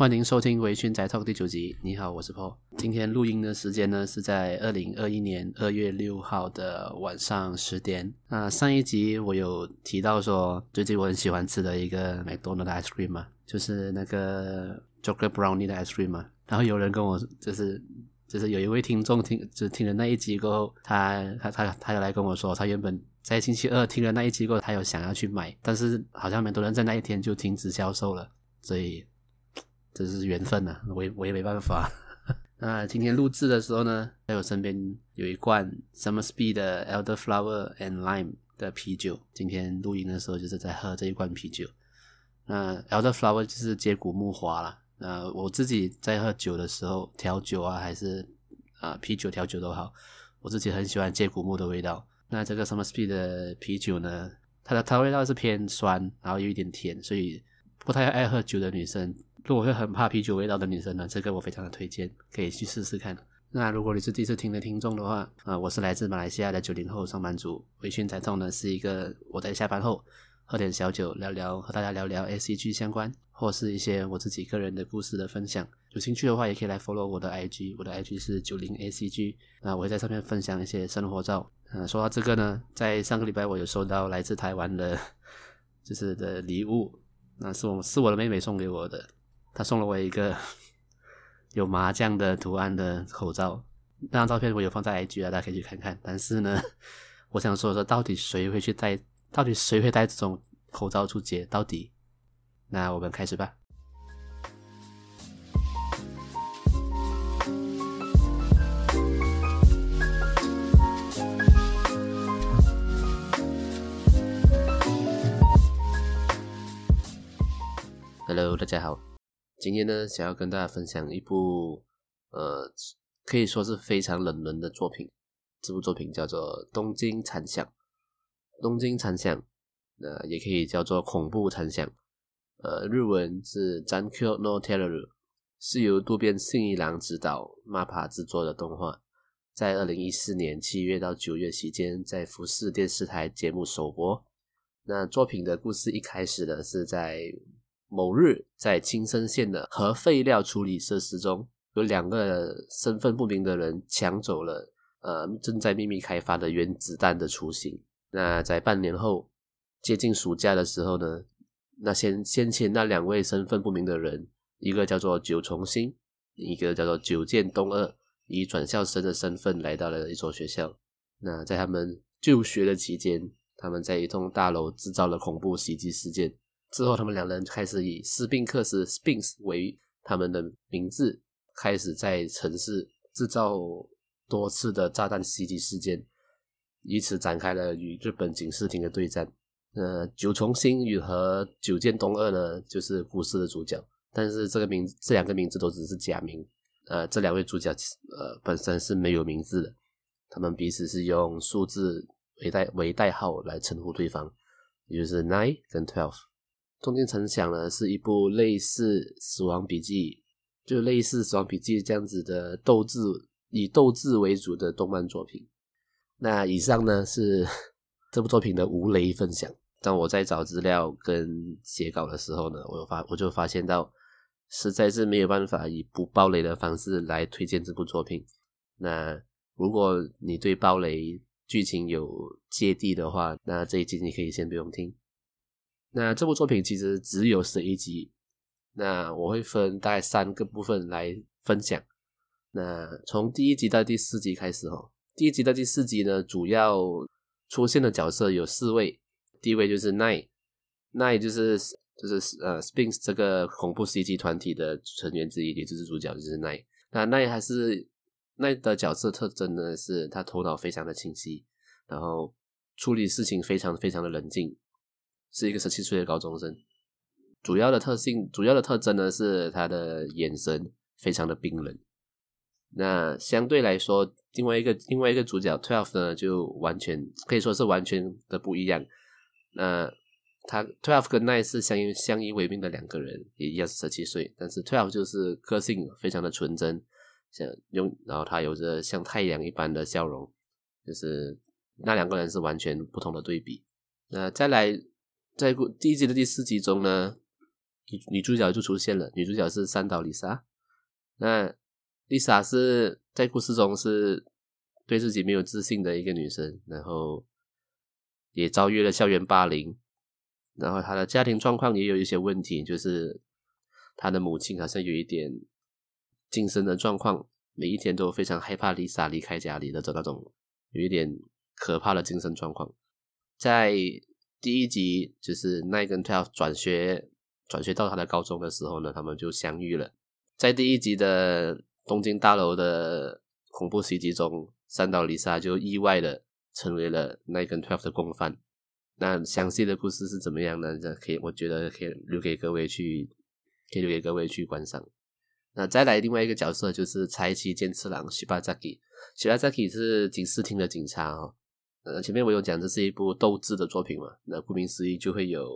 欢迎收听《微醺宅 Talk》第九集。你好，我是 Paul。今天录音的时间呢是在二零二一年二月六号的晚上十点。那上一集我有提到说，最近我很喜欢吃的一个 McDonald 的 ice cream 嘛，就是那个 chocolate brownie 的 ice cream 嘛。然后有人跟我就是就是有一位听众听就听了那一集过后，他他他他又来跟我说，他原本在星期二听了那一集过后，他有想要去买，但是好像蛮多人在那一天就停止销售了，所以。这是缘分呐、我也我也没办法。那今天录制的时候呢，在我身边有一罐 Somersby 的 Elderflower and Lime 的啤酒。今天录音的时候就是在喝这一罐啤酒。那 Elderflower 就是接骨木花啦。那我自己在喝酒的时候，调酒啊还是啊啤酒调酒都好，我自己很喜欢接骨木的味道。那这个 Somersby 的啤酒呢，它的它味道是偏酸，然后有一点甜，所以不太爱喝酒的女生。如果会很怕啤酒味道的女生呢，这个我非常的推荐，可以去试试看。那如果你是第一次听的听众的话，啊、我是来自马来西亚的九零后上班族，微醺宅 Talk 呢是一个我在下班后喝点小酒，聊聊和大家聊聊 ACG 相关，或是一些我自己个人的故事的分享。有兴趣的话，也可以来 follow 我的 IG，我的 IG 是九零 ACG，那我会在上面分享一些生活照。嗯、说到这个呢，在上个礼拜我有收到来自台湾的，就是的礼物，那是我是我的妹妹送给我的。他送了我一个 有麻将的图案的口罩，那张照片我有放在 IG 啊，大家可以去看看。但是呢，我想说说，到底谁会去戴？到底谁会戴这种口罩出街？到底？那我们开始吧。Hello，大家好。今天呢，想要跟大家分享一部，呃，可以说是非常冷门的作品。这部作品叫做《东京残响》。东京残响，呃，也可以叫做恐怖残响。呃，日文是 Zankyo no Teroru，是由渡边信一郎执导、MAPA 制作的动画，在二零一四年七月到九月期间，在福士电视台节目首播。那作品的故事一开始呢，是在。某日，在青森县的核废料处理设施中，有两个身份不明的人抢走了呃正在秘密开发的原子弹的雏形。那在半年后，接近暑假的时候呢，那先先前那两位身份不明的人，一个叫做九重新，一个叫做九见东二，以转校生的身份来到了一所学校。那在他们就学的期间，他们在一栋大楼制造了恐怖袭击事件。之后，他们两人开始以斯宾克斯 （Sphinx） 为他们的名字，开始在城市制造多次的炸弹袭击事件，以此展开了与日本警视厅的对战。呃，九重星与和九剑东二呢，就是故事的主角，但是这个名，这两个名字都只是假名。呃，这两位主角呃本身是没有名字的，他们彼此是用数字为代为代号来称呼对方，也就是 Nine 跟 Twelve。《东京城响》呢，是一部类似《死亡笔记》，就类似《死亡笔记》这样子的斗智以斗智为主的动漫作品。那以上呢是 这部作品的无雷分享。当我在找资料跟写稿的时候呢，我发我就发现到，实在是没有办法以不爆雷的方式来推荐这部作品。那如果你对爆雷剧情有芥蒂的话，那这一集你可以先不用听。那这部作品其实只有十一集，那我会分大概三个部分来分享。那从第一集到第四集开始哦，第一集到第四集呢，主要出现的角色有四位，第一位就是 Nine，Nine 就是就是呃，spins 这个恐怖袭击团体的成员之一，也就是主角就是 Nine。那 Nine 还是 Nine 的角色特征呢，是他头脑非常的清晰，然后处理事情非常非常的冷静。是一个十七岁的高中生，主要的特性、主要的特征呢，是他的眼神非常的冰冷。那相对来说，另外一个另外一个主角 Twelve 呢，就完全可以说是完全的不一样。那他 Twelve 跟 Nine 是相依相依为命的两个人，也一样是十七岁，但是 Twelve 就是个性非常的纯真，像用然后他有着像太阳一般的笑容，就是那两个人是完全不同的对比。那再来。在第一集的第四集中呢，女女主角就出现了，女主角是三岛丽莎。那丽莎是在故事中是对自己没有自信的一个女生，然后也遭遇了校园霸凌，然后她的家庭状况也有一些问题，就是她的母亲好像有一点精神的状况，每一天都非常害怕丽莎离开家里的那种有一点可怕的精神状况。在第一集，就是 Nine 跟 Twelve 转学转学到他的高中的时候呢，他们就相遇了。在第一集的东京大楼的恐怖袭击中，三岛丽莎就意外的成为了 Nine 跟 Twelve 的共犯。那详细的故事是怎么样呢？这可以，我觉得可以留给各位去，可以留给各位去观赏。那再来另外一个角色就是柴崎健次郎 Shibazaki，Shibazaki 是警视厅的警察哦。呃，前面我有讲这是一部斗智的作品嘛，那顾名思义就会有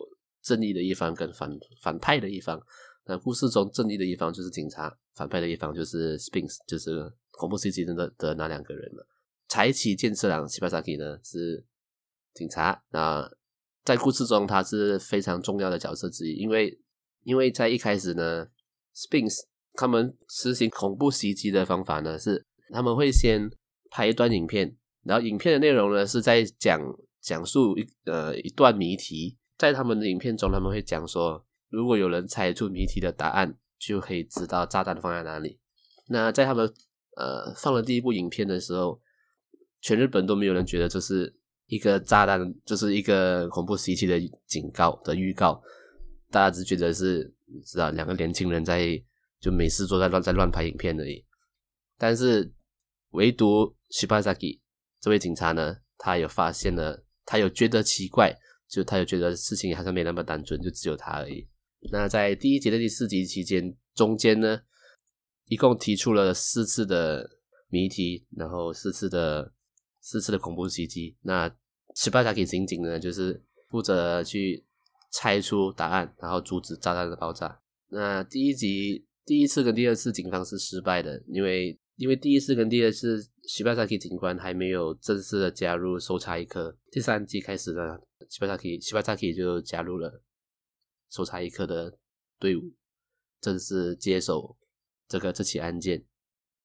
正义的一方跟反反派的一方。那故事中正义的一方就是警察，反派的一方就是 Sphinx，就是恐怖袭击的的那两个人嘛。柴崎健次郎 Shibazaki 呢是警察，那在故事中他是非常重要的角色之一，因为因为在一开始呢，Sphinx 他们实行恐怖袭击的方法呢是他们会先拍一段影片，然后影片的内容呢是在讲讲述一呃一段谜题，在他们的影片中他们会讲说。如果有人猜出谜题的答案，就可以知道炸弹放在哪里。那在他们呃放了第一部影片的时候，全日本都没有人觉得这是一个炸弹，就是一个恐怖袭击的警告的预告。大家只觉得是知道两个年轻人在就没事做在乱在乱拍影片而已。但是唯独 Shibazaki 这位警察呢，他有发现了，他有觉得奇怪，就他有觉得事情好像没那么单纯，就只有他而已。那在第一集的第四集期间，中间呢，一共提出了四次的谜题，然后四次的四次的恐怖袭击。那十八给刑警呢，就是负责去猜出答案，然后阻止炸弹的爆炸。那第一集第一次跟第二次警方是失败的，因为因为第一次跟第二次 Shibazaki 警官还没有正式的加入搜查一科。第三集开始呢，Shibazaki Shibazaki 就加入了。搜查一科的队伍正式接手这个这起案件。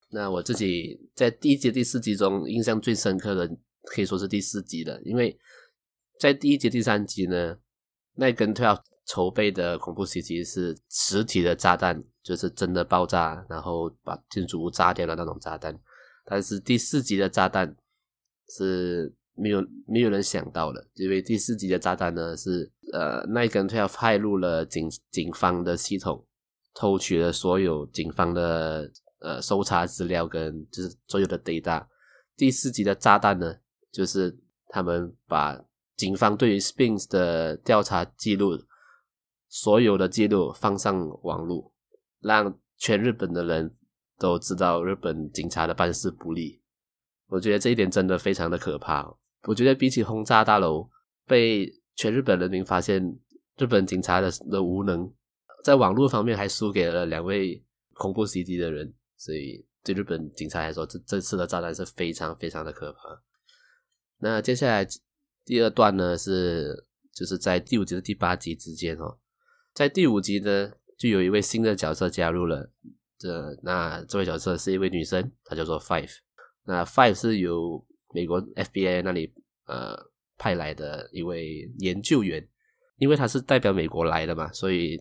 那我自己在第一集、第四集中印象最深刻的，可以说是第四集了，因为在第一集、第三集呢，那根 Twelve 筹备的恐怖袭击是实体的炸弹，就是真的爆炸，然后把建筑物炸掉的那种炸弹。但是第四集的炸弹是。没有没有人想到的，因为第四集的炸弹呢是呃，那根 Twelve 骇入了警警方的系统，偷取了所有警方的呃搜查资料跟就是所有的 data。第四集的炸弹呢，就是他们把警方对于 Sphinx 的调查记录，所有的记录放上网络，让全日本的人都知道日本警察的办事不力。我觉得这一点真的非常的可怕。我觉得比起轰炸大楼被全日本人民发现日本警察的的无能，在网络方面还输给了两位恐怖袭击的人，所以对日本警察来说，这这次的炸弹是非常非常的可怕。那接下来第二段呢，是就是在第五集的第八集之间哦，在第五集呢，就有一位新的角色加入了，这那这位角色是一位女生，她叫做 Five，那 Five 是由。美国 FBI 那里呃派来的一位研究员，因为他是代表美国来的嘛，所以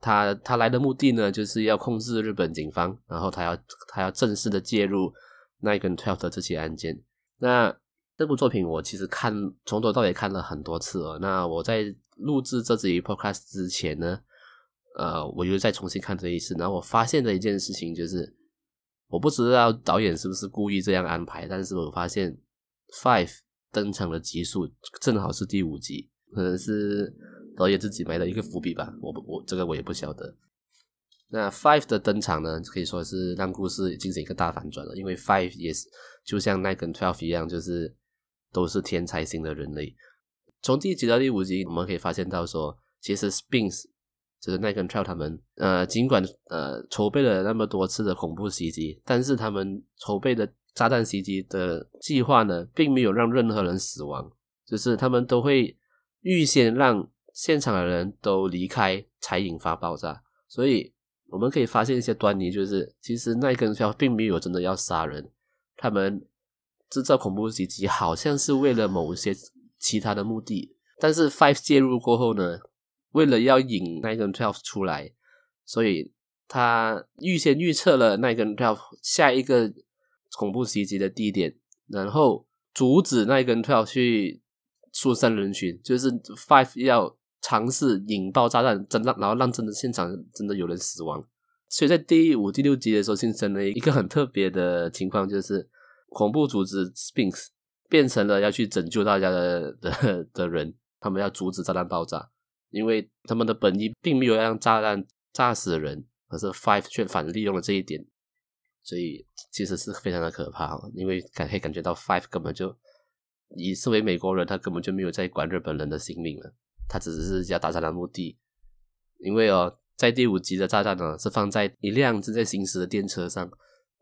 他他来的目的呢，就是要控制日本警方，然后他要他要正式的介入 Nine 跟 Twelve 的这起案件。那这部作品我其实看从头到尾看了很多次哦。那我在录制这集 Podcast 之前呢，呃，我又再重新看这一次，然后我发现的一件事情就是。我不知道导演是不是故意这样安排，但是我发现 Five 登场的集数正好是第五集，可能是导演自己埋的一个伏笔吧。我，我这个我也不晓得。那 Five 的登场呢，可以说是让故事进行一个大反转了，因为 Five 也是就像 Nine 跟 Twelve 一样，就是都是天才型的人类。从第一集到第五集，我们可以发现到说，其实 Spins 就是 Nine 跟 Twelve 他们，呃，尽管呃筹备了那么多次的恐怖袭击，但是他们筹备的炸弹袭击的计划呢，并没有让任何人死亡。就是他们都会预先让现场的人都离开才引发爆炸。所以我们可以发现一些端倪，就是其实奈根12并没有真的要杀人，他们制造恐怖袭击好像是为了某一些其他的目的。但是 Five 介入过后呢，为了要引奈根12出来，所以他预先预测了奈根12下一个恐怖袭击的地点，然后阻止奈根12去疏散人群，就是 Five 要。尝试引爆炸弹，真让然后让真的现场真的有人死亡。所以在第五、第六集的时候，形成了一个很特别的情况，就是恐怖组织 Sphinx 变成了要去拯救大家的的的人，他们要阻止炸弹爆炸，因为他们的本意并没有让炸弹炸死人，可是 Five 却反利用了这一点，所以其实是非常的可怕。因为感可以感觉到 Five 根本就以身为美国人，他根本就没有在管日本人的性命了。他只是要打炸弹的目的，因为哦，在第五集的炸弹呢是放在一辆正在行驶的电车上，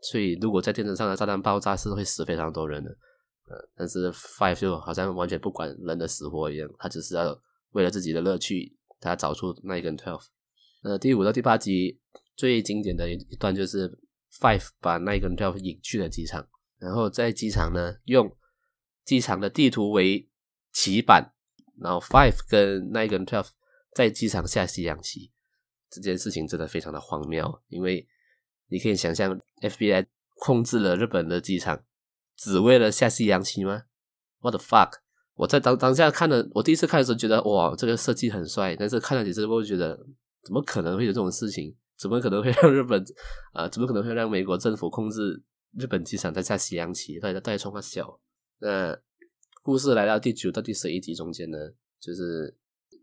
所以如果在电车上的炸弹爆炸是会死非常多人的。呃，但是 Five 就好像完全不管人的死活一样，他只是要为了自己的乐趣，他找出那一根 twelve。呃，第五到第八集最经典的一段就是 Five 把那一根 twelve 引去了机场，然后在机场呢用机场的地图为棋板。然后，Five 跟那一根 twelve 在机场下西洋棋，这件事情真的非常的荒谬。因为你可以想象，FBI 控制了日本的机场，只为了下西洋棋吗？What the fuck！我在当当下看的，我第一次看的时候觉得哇，这个设计很帅。但是看了几次，我就觉得怎么可能会有这种事情？怎么可能会 让日本、呃？怎么可能会让美国政府控制日本机场在下西洋棋？大家大家冲个笑。那。故事来到第九到第十一集中间呢，就是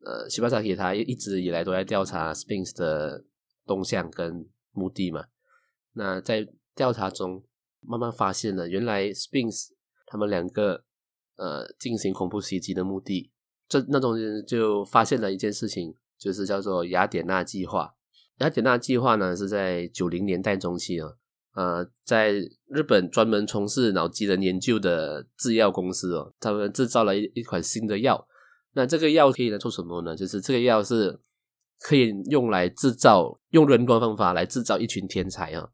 呃，西巴萨基他一直以来都在调查 Spins 的动向跟目的嘛。那在调查中，慢慢发现了原来 Spins 他们两个呃进行恐怖袭击的目的，这那种人就发现了一件事情，就是叫做雅典娜计划。雅典娜计划呢是在九零年代中期啊。呃，在日本专门从事脑机能研究的制药公司哦，他们制造了一一款新的药。那这个药可以来做什么呢？就是这个药是可以用来制造，用人工方法来制造一群天才啊。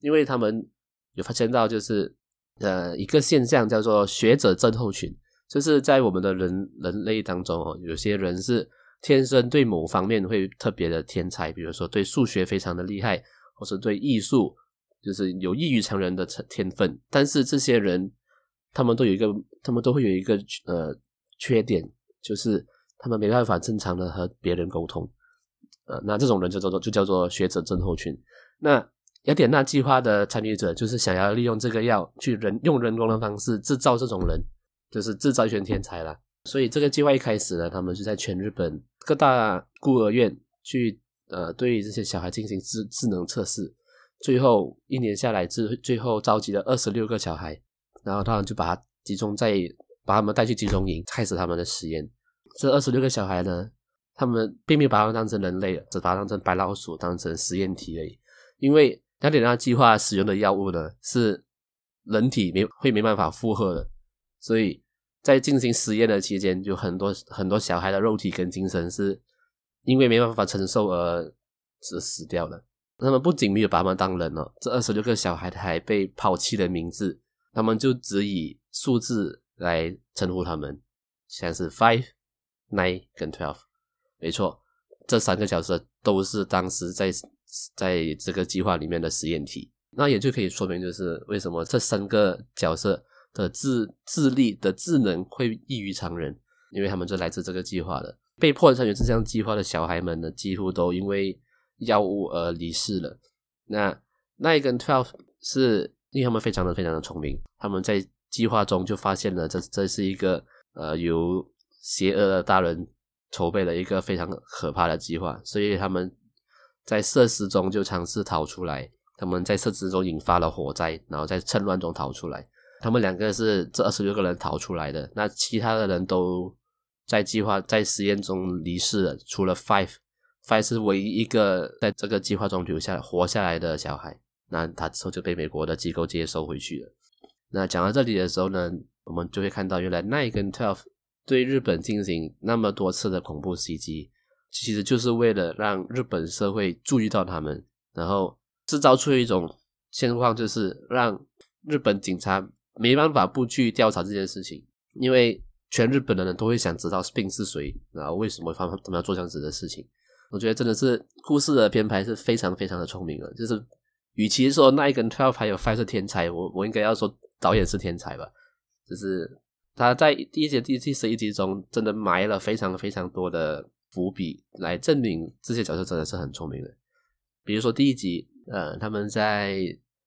因为他们有发现到，就是呃一个现象叫做学者症候群，就是在我们的人人类当中哦，有些人是天生对某方面会特别的天才，比如说对数学非常的厉害，或是对艺术。就是有异于常人的天分，但是这些人，他们都有一个，他们都会有一个呃缺点，就是他们没办法正常的和别人沟通，呃，那这种人就叫做就叫做学者症候群。那雅典娜计划的参与者就是想要利用这个药去人用人工的方式制造这种人，就是制造一群天才啦。所以这个计划一开始呢，他们就在全日本各大孤儿院去呃对这些小孩进行智智能测试。最后一年下来，最最后召集了二十六个小孩，然后他们就把他集中在，把他们带去集中营，开始他们的实验。这二十六个小孩呢，他们并没有把他们当成人类，只把他当成白老鼠，当成实验体而已。因为雅典娜计划使用的药物呢，是人体没会没办法负荷的，所以在进行实验的期间，有很多很多小孩的肉体跟精神是因为没办法承受而死掉了。他们不仅没有把他们当人了，这二十六个小孩还被抛弃了名字，他们就只以数字来称呼他们，像是 five、nine 跟 twelve。没错，这三个角色都是当时在在这个计划里面的实验体。那也就可以说明，就是为什么这三个角色的智智力的智能会异于常人，因为他们就来自这个计划的。被迫参与这项计划的小孩们呢，几乎都因为。药物而离世了。那奈跟 Twelve 是因为他们非常的非常的聪明，他们在计划中就发现了这这是一个呃由邪恶的大人筹备了一个非常可怕的计划，所以他们在设施中就尝试逃出来。他们在设施中引发了火灾，然后在趁乱中逃出来。他们两个是这二十六个人逃出来的，那其他的人都在计划在实验中离世了，除了 Five。Five 是唯一一个在这个计划中留下活下来的小孩，那他之后就被美国的机构接收回去了。那讲到这里的时候呢，我们就会看到，原来 Nine 跟 Twelve 对日本进行那么多次的恐怖袭击，其实就是为了让日本社会注意到他们，然后制造出一种现况，就是让日本警察没办法不去调查这件事情，因为全日本的人都会想知道 Spin 是谁，然后为什么他们他们要做这样子的事情。我觉得真的是故事的编排是非常非常的聪明了，就是与其说 Nine 跟 Twelve 还有 Five 是天才，我我应该要说导演是天才吧，就是他在第一集、第第十一集中真的埋了非常非常多的伏笔，来证明这些角色真的是很聪明的。比如说第一集，呃，他们在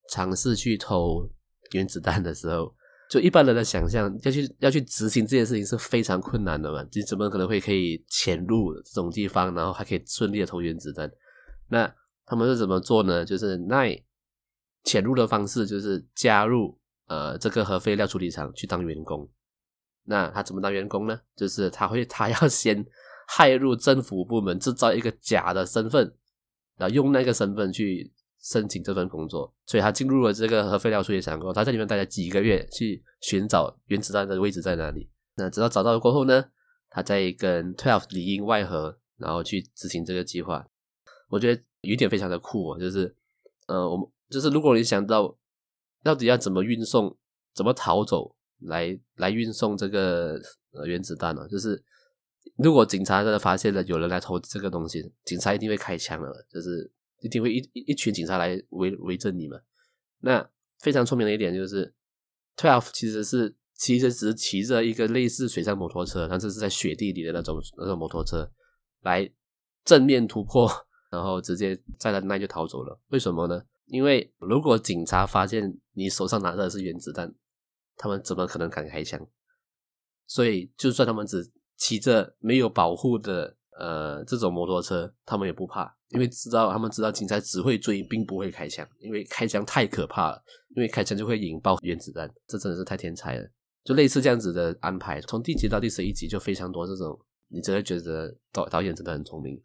尝试去偷原子弹的时候。就一般人的想象，要去要去执行这件事情是非常困难的嘛？你怎么可能会可以潜入这种地方，然后还可以顺利的偷原子弹？那他们是怎么做呢？就是 Nine 潜入的方式就是加入呃这个核废料处理厂去当员工。那他怎么当员工呢？就是他会他要先骇入政府部门，制造一个假的身份，然后用那个身份去。申请这份工作，所以他进入了这个核废料处理厂后，他在里面待了几个月，去寻找原子弹的位置在哪里。那直到找到过后呢，他再跟 Twelve 里应外合，然后去执行这个计划。我觉得有点非常的酷哦，就是呃，我们就是如果你想到到底要怎么运送、怎么逃走来来运送这个呃原子弹呢？就是如果警察真的发现了有人来偷这个东西，警察一定会开枪的，就是。一定会一一群警察来围围着你们。那非常聪明的一点就是，Twelve 其实是其实只是骑着一个类似水上摩托车，但是是在雪地里的那种那种摩托车来正面突破，然后直接在那那就逃走了。为什么呢？因为如果警察发现你手上拿的是原子弹，他们怎么可能敢开枪？所以就算他们只骑着没有保护的呃这种摩托车，他们也不怕。因为知道他们知道警察只会追，并不会开枪，因为开枪太可怕了。因为开枪就会引爆原子弹，这真的是太天才了。就类似这样子的安排，从第一集到第十一集就非常多这种，你真的觉得导导演真的很聪明。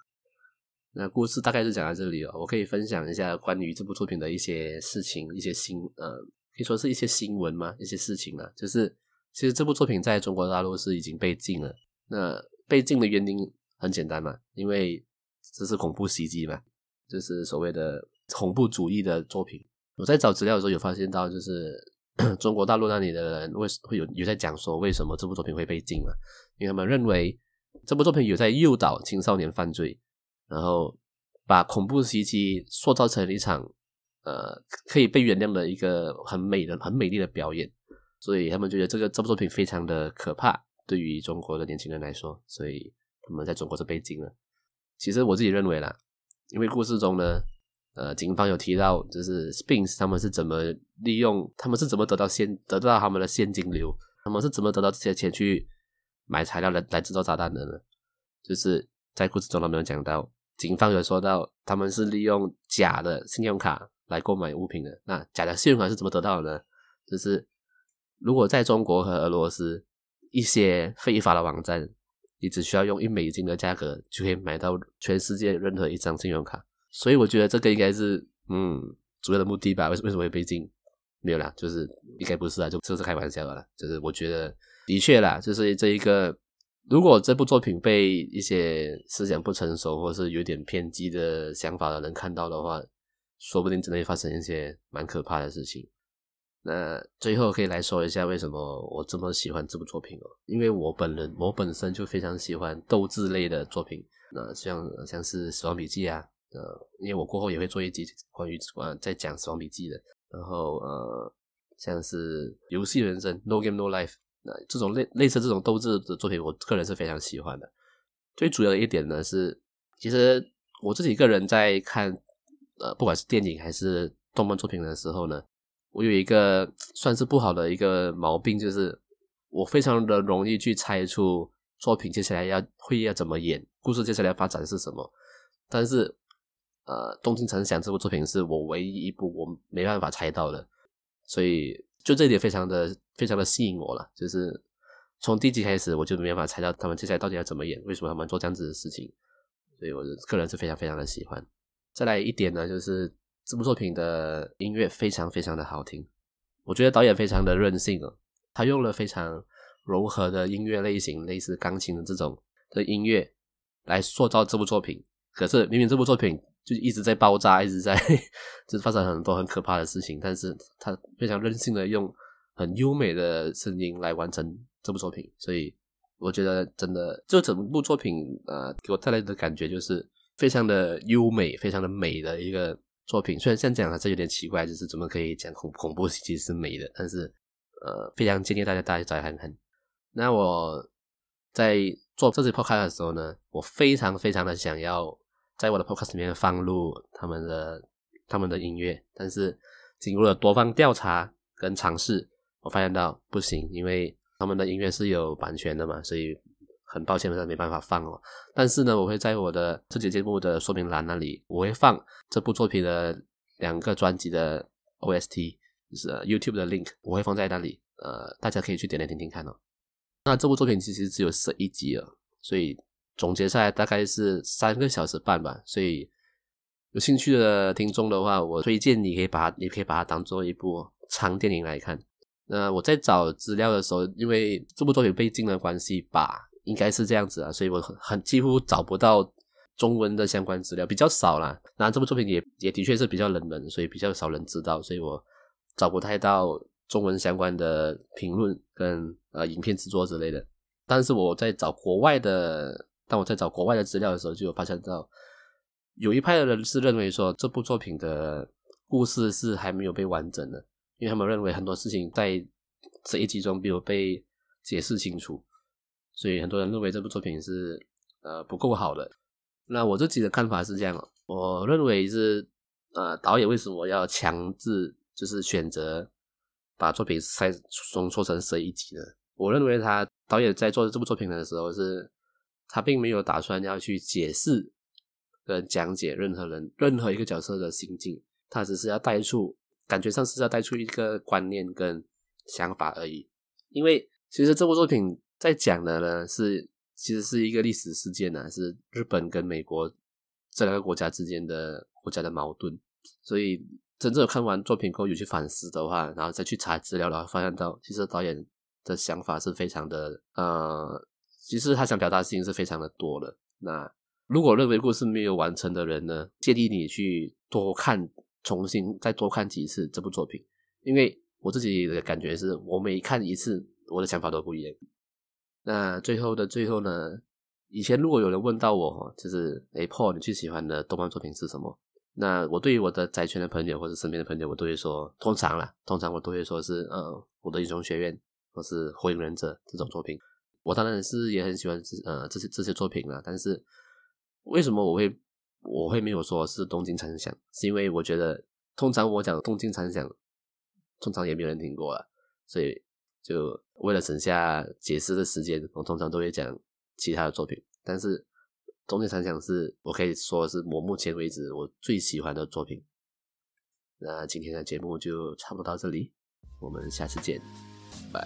那故事大概是讲到这里哦，我可以分享一下关于这部作品的一些事情，一些新呃，可以说是一些新闻嘛，一些事情啊，就是其实这部作品在中国大陆是已经被禁了。那被禁的原因很简单嘛，因为。这是恐怖袭击嘛？就是所谓的恐怖主义的作品。我在找资料的时候有发现到，就是 中国大陆那里的人为会有有在讲说，为什么这部作品会被禁嘛？因为他们认为这部作品有在诱导青少年犯罪，然后把恐怖袭击塑造成一场呃可以被原谅的一个很美的、很美丽的表演，所以他们觉得这个这部作品非常的可怕，对于中国的年轻人来说，所以他们在中国是被禁了。其实我自己认为啦，因为故事中呢，呃，警方有提到，就是 Sphinx 他们是怎么利用，他们是怎么得到现得到他们的现金流，他们是怎么得到这些钱去买材料来来制造炸弹的呢？就是在故事中他们有讲到，警方有说到他们是利用假的信用卡来购买物品的。那假的信用卡是怎么得到的呢？就是如果在中国和俄罗斯一些非法的网站。你只需要用一美金的价格就可以买到全世界任何一张信用卡，所以我觉得这个应该是嗯主要的目的吧？为什为什么会被禁？没有啦，就是应该不是啊，就这是开玩笑的啦。就是我觉得的确啦，就是这一个，如果这部作品被一些思想不成熟或是有点偏激的想法的人看到的话，说不定真的会发生一些蛮可怕的事情。那最后可以来说一下为什么我这么喜欢这部作品哦？因为我本人我本身就非常喜欢斗智类的作品，那像像是《死亡笔记》啊，呃，因为我过后也会做一集关于呃在讲《死亡笔记》的，然后呃，像是《游戏人生》（No Game No Life） 那这种类类似这种斗智的作品，我个人是非常喜欢的。最主要的一点呢是，其实我自己个人在看呃不管是电影还是动漫作品的时候呢。我有一个算是不好的一个毛病，就是我非常的容易去猜出作品接下来要会要怎么演，故事接下来发展是什么。但是，呃，《东京残响》这部作品是我唯一一部我没办法猜到的，所以就这点非常的非常的吸引我了。就是从第一集开始，我就没办法猜到他们接下来到底要怎么演，为什么他们做这样子的事情，所以我个人是非常非常的喜欢。再来一点呢，就是。这部作品的音乐非常非常的好听，我觉得导演非常的任性哦，他用了非常柔和的音乐类型，类似钢琴的这种的音乐，来塑造这部作品。可是明明这部作品就一直在爆炸，一直在就是发生很多很可怕的事情，但是他非常任性的用很优美的声音来完成这部作品，所以我觉得真的就整部作品呃给我带来的感觉就是非常的优美，非常的美的一个作品。虽然现在讲的这有点奇怪，就是怎么可以讲恐恐怖袭击是美的，但是呃非常建议大家大家再看看。那我在做这些 podcast 的时候呢，我非常非常的想要。在我的 podcast 里面放入他们的他们的音乐，但是经过了多方调查跟尝试，我发现到不行，因为他们的音乐是有版权的嘛，所以很抱歉的没办法放哦。但是呢，我会在我的这节节目的说明栏那里，我会放这部作品的两个专辑的 OST，就是 YouTube 的 link，我会放在那里，呃，大家可以去点来听听看哦。那这部作品其实只有十一集了，所以。总结下来大概是三个小时半吧，所以有兴趣的听众的话，我推荐你可以把，你可以把它当做一部长电影来看。那我在找资料的时候，因为这部作品被禁的关系吧，应该是这样子啊，所以我很很几乎找不到中文的相关资料，比较少啦。那这部作品也也的确是比较冷门，所以比较少人知道，所以我找不太到中文相关的评论跟呃影片制作之类的。但是我在找国外的。当我在找国外的资料的时候，就有发现到有一派的人是认为说这部作品的故事是还没有被完整的，因为他们认为很多事情在这一集中没有被解释清楚，所以很多人认为这部作品是呃不够好的。那我自己的看法是这样，我认为是呃导演为什么要强制就是选择把作品塞浓缩成十一集呢？我认为他导演在做这部作品的时候是。他并没有打算要去解释跟讲解任何人任何一个角色的心境，他只是要带出，感觉上是要带出一个观念跟想法而已。因为其实这部作品在讲的呢是，其实是一个历史事件呢，是日本跟美国这两个国家之间的国家的矛盾。所以真正看完作品后有去反思的话，然后再去查资料，然后发现到其实导演的想法是非常的呃。其实他想表达的事情是非常的多的。那如果认为故事没有完成的人呢，建议你去多看，重新再多看几次这部作品。因为我自己的感觉是，我每看一次，我的想法都不一样。那最后的最后呢，以前如果有人问到我，就是诶 Paul 你最喜欢的动漫作品是什么？那我对于我的宅圈的朋友或者身边的朋友，我都会说，通常啦，通常我都会说是，呃，我的英雄学院或是火影忍者这种作品。我当然是也很喜欢这呃这些这些作品啦，但是为什么我会我会没有说是东京残响？是因为我觉得通常我讲东京残响，通常也没有人听过啊，所以就为了省下解释的时间，我通常都会讲其他的作品。但是东京残响是我可以说是我目前为止我最喜欢的作品。那今天的节目就差不多到这里，我们下次见，拜。